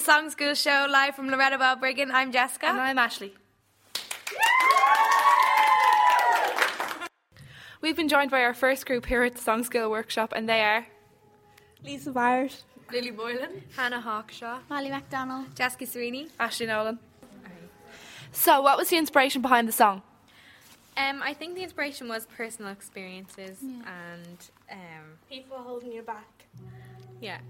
the Song School show live from Loreto Balbriggan. I'm Jessica. And I'm Ashley. We've been joined by our first group here at the Song School Workshop, and they are Lisa Byers, Lily Boylan, Hannah Hawkshaw, Molly MacDonald, Jessica Sweeney. Ashley Nolan. So, what was the inspiration behind the song? Um, I think the inspiration was personal experiences and um, people holding you back. yeah.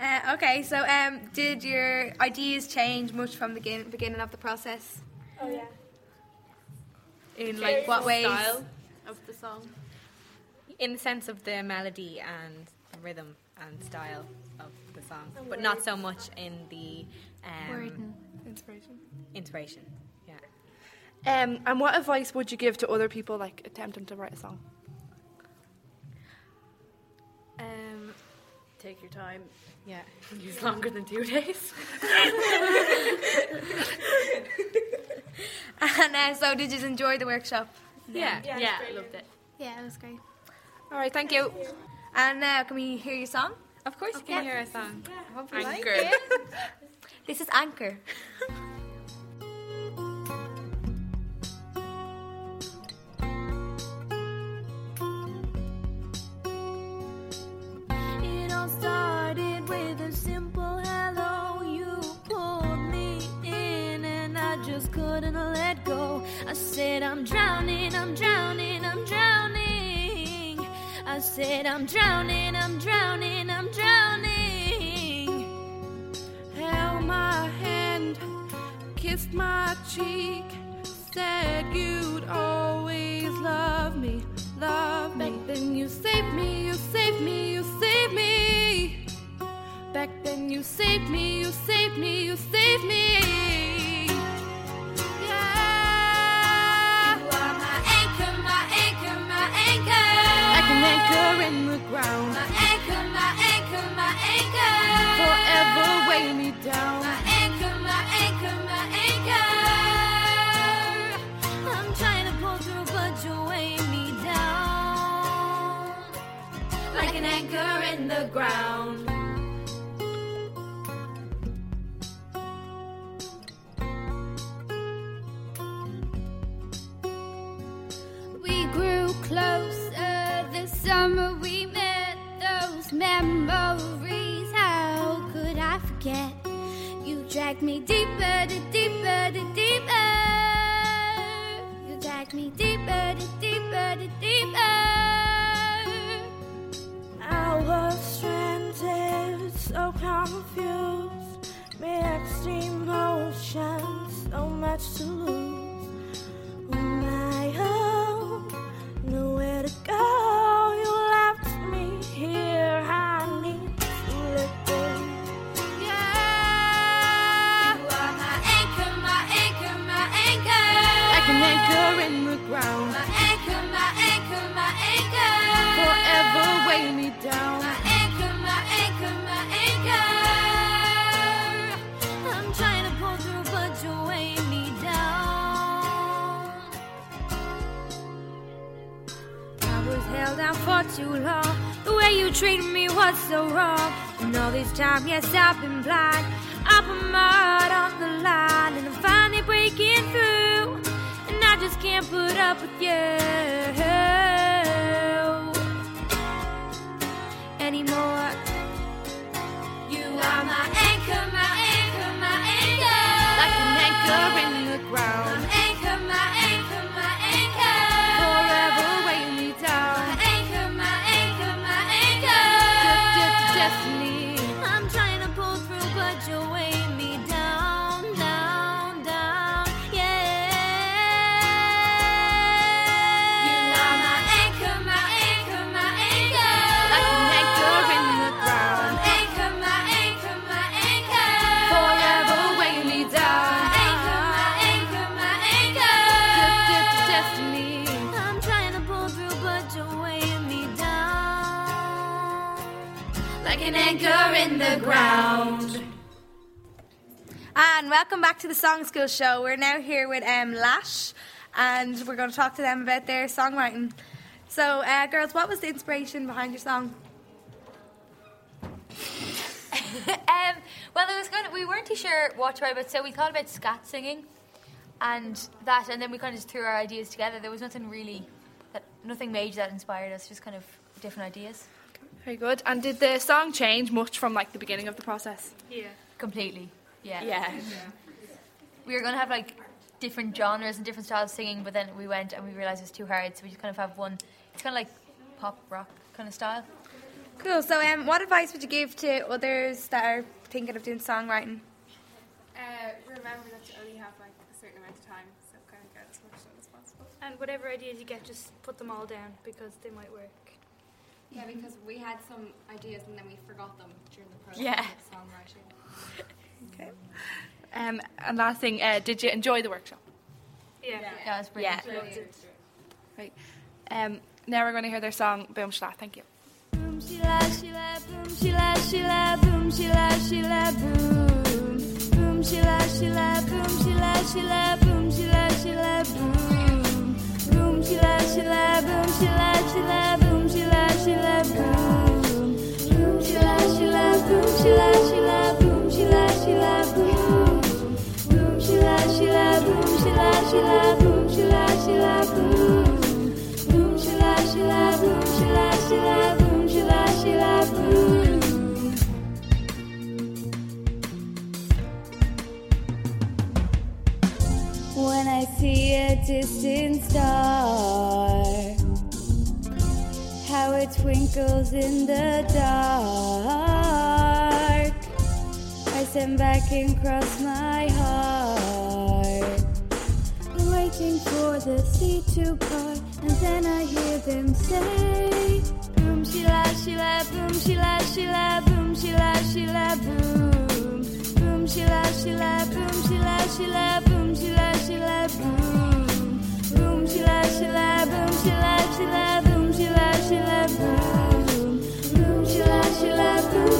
Uh, okay, so um, did your ideas change much from the begin- beginning of the process? Oh yeah. In like what ways? Style of the song. In the sense of the melody and the rhythm and style of the song, but not so much in the um, Inspiration. inspiration. Yeah. Um, and what advice would you give to other people like attempting to write a song? Um, take your time. Yeah, use longer than two days. And uh, so, did you enjoy the workshop? yeah, Yeah, yeah, it's loved it. Yeah, it was great. All right, thank you. And now, can we hear your song? Of course, you can hear a song. Yeah. I hope you Anchor. This is Anchor. I said, I'm drowning, I'm drowning, I'm drowning. I said, I'm drowning, I'm drowning, I'm drowning. Held my hand, kissed my cheek, said you'd always love me, love me. Back then you saved me, you saved me, you saved me. Back then you saved me, you saved me, you saved me. Down. My anchor, my anchor, my anchor. I'm trying to pull through, but you weigh me down. Like an anchor in the ground. We grew closer Me deeper, deeper, deeper. You dragged me deeper, deeper, deeper. I was stranded, so confused, mixed emotions, so much to lose. Me was so wrong. And all this time, yes, I've been blind. I put my heart on the line, and I'm finally breaking through. And I just can't put up with you anymore. An anchor in the ground. And welcome back to the Song School show. We're now here with um, Lash, and we're going to talk to them about their songwriting. So, uh, girls, what was the inspiration behind your song? Um, well, it was kind of we weren't too sure what to write about, so we thought about scat singing, and that, and then we kind of just threw our ideas together. There was nothing really, that nothing major that inspired us, just kind of different ideas. Very good. And did the song change much from like the beginning of the process? Yeah. Completely. Yeah. Yeah. We were going to have like different genres and different styles of singing, but then we went and we realised it was too hard, so we just kind of have one. It's kind of like pop rock kind of style. Cool. So, um, what advice would you give to others that are thinking of doing songwriting? Uh, remember that you only have like a certain amount of time, so kind of get as much done as possible. And whatever ideas you get, just put them all down because they might work. Yeah, because we had some ideas and then we forgot them during the process Yeah. of songwriting. Okay. Um, and last thing, uh, did you enjoy the workshop? Yeah. Yeah, it's brilliant. Yeah. Right. Um, now we're going to hear their song Boom Schla. Thank you. Boom, she la, she la, boom, she la, she la, boom, she la, she la, boom. Boom, she la, she la, boom, she la, she la, boom, she la, she la, boom. Boom, she la, she la, boom, she la, she la, boom, When I see a distant star, twinkles in the dark, I stand back and cross my heart waiting for the sea to part, and then I hear them say, Boom, she la, she la, boom, she la, she la, boom, she la, she la, boom. Boom, she la, she la, boom, she la, she la, boom, she la,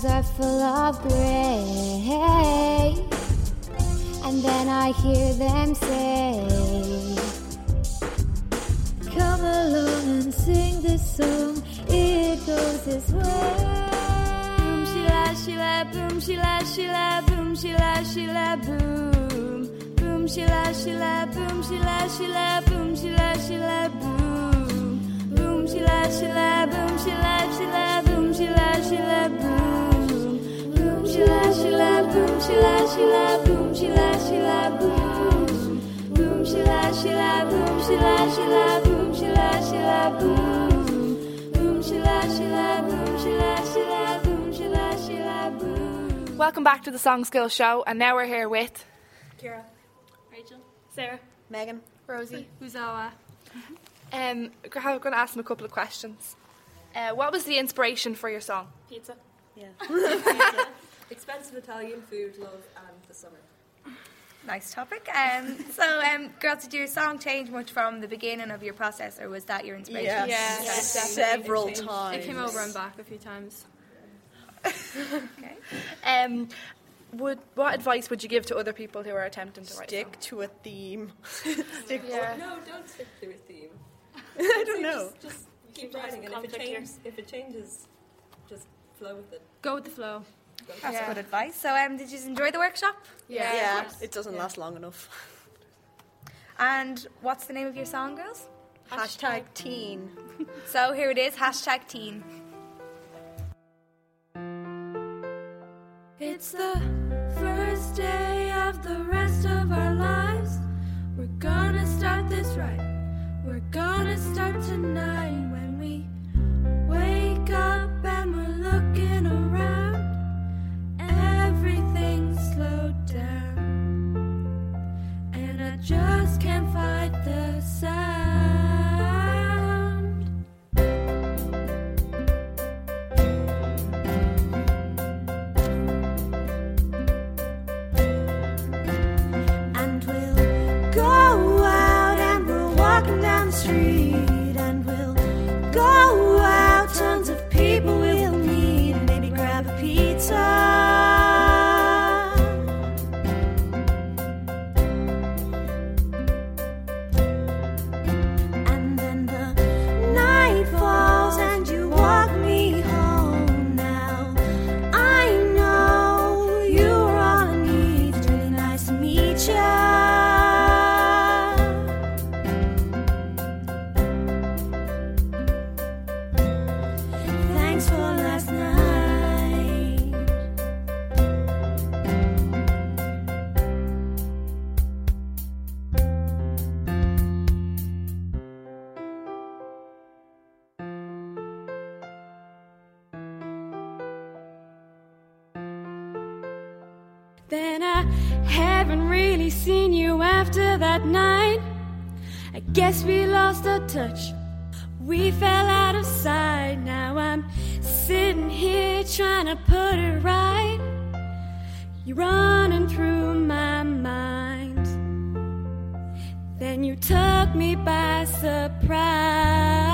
clouds are full of gray, and then I hear them say, Come along and sing this song. It goes this way. Boom, she la, she la, boom, she la, she la, boom, she la, she la, boom. Boom, she la, she la, boom, she la, she la, boom, she la, she la, boom. Boom, she la, she la, boom, she la, she la, boom, she la, she la, boom. Boom, she la, boom, she la, boom, she la, boom. Boom, she la, boom, she la, boom, she la, boom. Boom, she la, boom, she la, boom, she la, boom. Welcome back to the Song School Show, and now we're here with Kira. Rachel. Sarah. Megan. Rosie. Uzawa. Um, I'm going to ask them a couple of questions. Uh, what was the inspiration for your song? Pizza. Yeah. Expensive Italian food, love, and the summer. Nice topic. Um, so, um, girls, did your song change much from the beginning of your process, or was that your inspiration? Yes. Yeah, Yes, definitely. several It times. It came over and back a few times. Okay. Um, would what advice would you give to other people who are attempting to write? a song? Stick to a theme. Stick Yeah. No, don't stick to a theme. I don't know. Just, just keep Seems writing, and if it conflict changes, if it changes, just flow with it. Go with the flow. That's Yeah. good advice. So, um, did you enjoy the workshop? Yeah, it doesn't last long enough. And what's the name of your song, girls? Hashtag teen. So here it is. Hashtag teen. It's the first day of the rest of our lives. We're gonna start this right. We're gonna start tonight that night. I guess we lost our touch. We fell out of sight. Now I'm sitting here trying to put it right. You're running through my mind. Then you took me by surprise.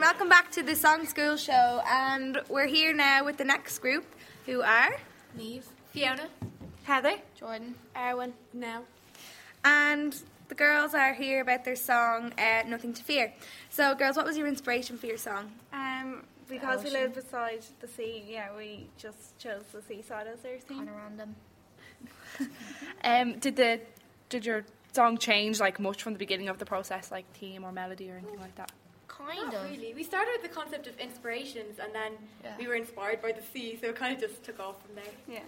And welcome back to the Song School Show. And we're here now with the next group, who are Neve. Fiona, Heather, Jordan. Erwin, now. And the girls are here about their song uh, "Nothing to Fear." So, girls, what was your inspiration for your song? Um, because we live beside the sea, yeah, we just chose the seaside as our theme. Kind of random. Um, did the did your song change like much from the beginning of the process, like theme or melody or anything like that? Kind Not really. We started with the concept of inspirations and then Yeah. we were inspired by the sea, so it kind of just took off from there. Yeah.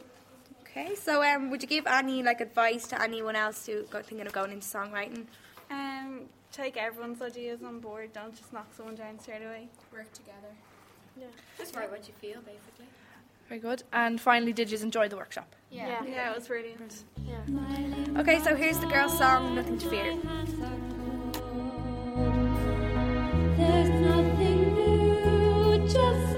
Okay, so um, would you give any like advice to anyone else who go thinking of going into songwriting? Um, take everyone's ideas on board. Don't just knock someone down straight away. Work together. Yeah. Just write what you feel, basically. Very good. And finally, did you enjoy the workshop? Yeah. Yeah, it was brilliant. Yeah. Okay, so here's the girls' song "Nothing to Fear." Nothing new, just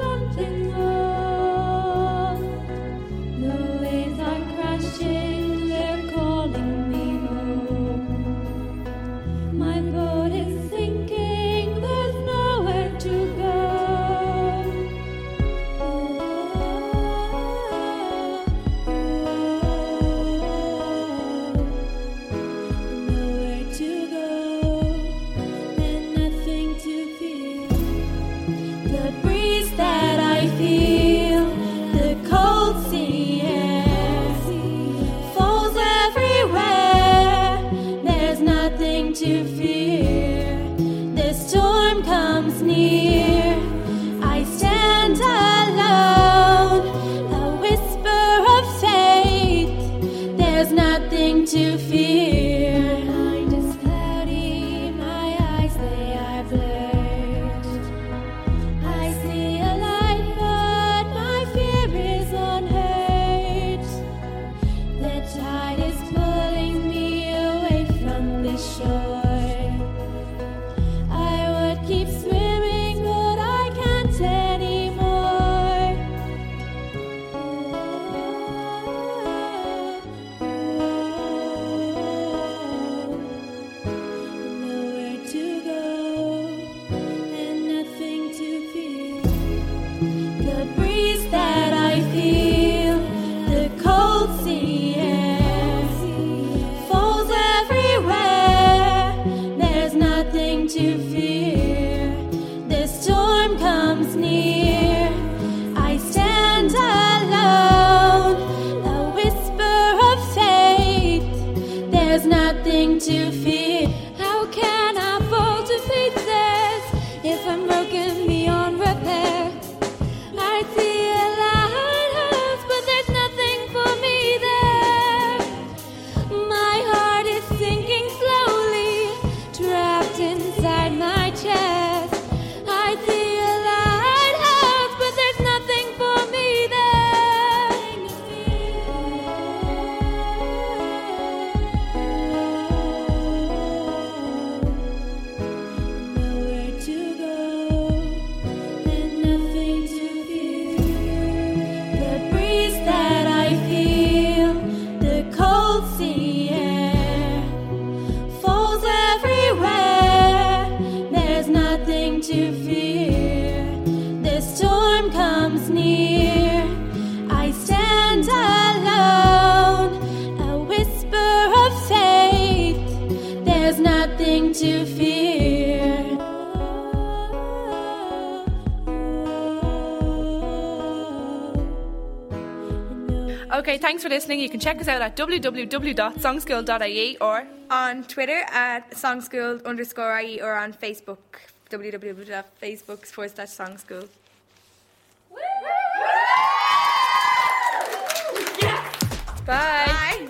There's nothing to fear. Okay, thanks for listening. You can check us out at www.songschool.ie or on Twitter at songschool underscore IE or on Facebook, www.facebook forward slash songschool. Bye. Bye.